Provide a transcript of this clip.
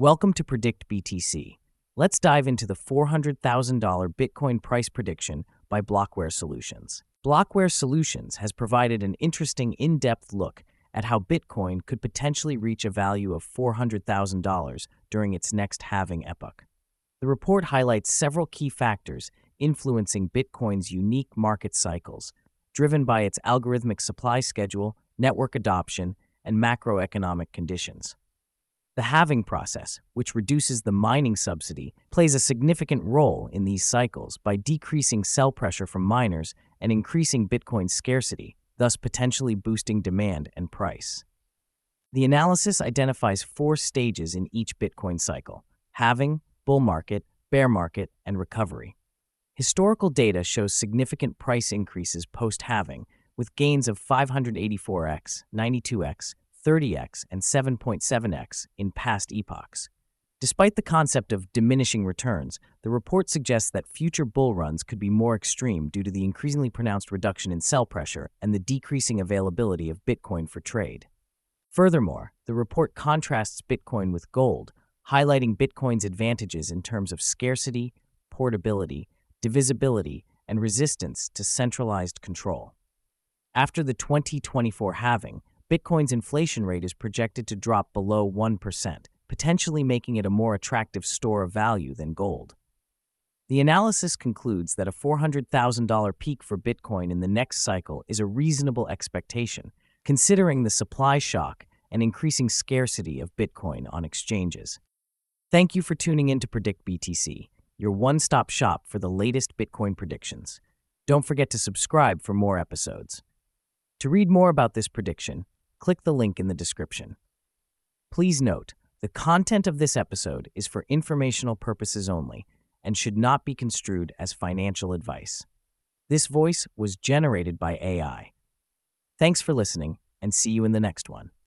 Welcome to Predict BTC. Let's dive into the $400,000 Bitcoin price prediction by Blockware Solutions. Blockware Solutions has provided an interesting in depth look at how Bitcoin could potentially reach a value of $400,000 during its next halving epoch. The report highlights several key factors influencing Bitcoin's unique market cycles, driven by its algorithmic supply schedule, network adoption, and macroeconomic conditions. The halving process, which reduces the mining subsidy, plays a significant role in these cycles by decreasing sell pressure from miners and increasing Bitcoin scarcity, thus potentially boosting demand and price. The analysis identifies four stages in each Bitcoin cycle halving, bull market, bear market, and recovery. Historical data shows significant price increases post halving, with gains of 584x, 92x, 30x, and 7.7x in past epochs. Despite the concept of diminishing returns, the report suggests that future bull runs could be more extreme due to the increasingly pronounced reduction in sell pressure and the decreasing availability of Bitcoin for trade. Furthermore, the report contrasts Bitcoin with gold, highlighting Bitcoin's advantages in terms of scarcity, portability, divisibility, and resistance to centralized control. After the 2024 halving, Bitcoin's inflation rate is projected to drop below 1%, potentially making it a more attractive store of value than gold. The analysis concludes that a $400,000 peak for Bitcoin in the next cycle is a reasonable expectation, considering the supply shock and increasing scarcity of Bitcoin on exchanges. Thank you for tuning in to Predict BTC, your one stop shop for the latest Bitcoin predictions. Don't forget to subscribe for more episodes. To read more about this prediction, click the link in the description. Please note, the content of this episode is for informational purposes only and should not be construed as financial advice. This voice was generated by AI. Thanks for listening, and see you in the next one.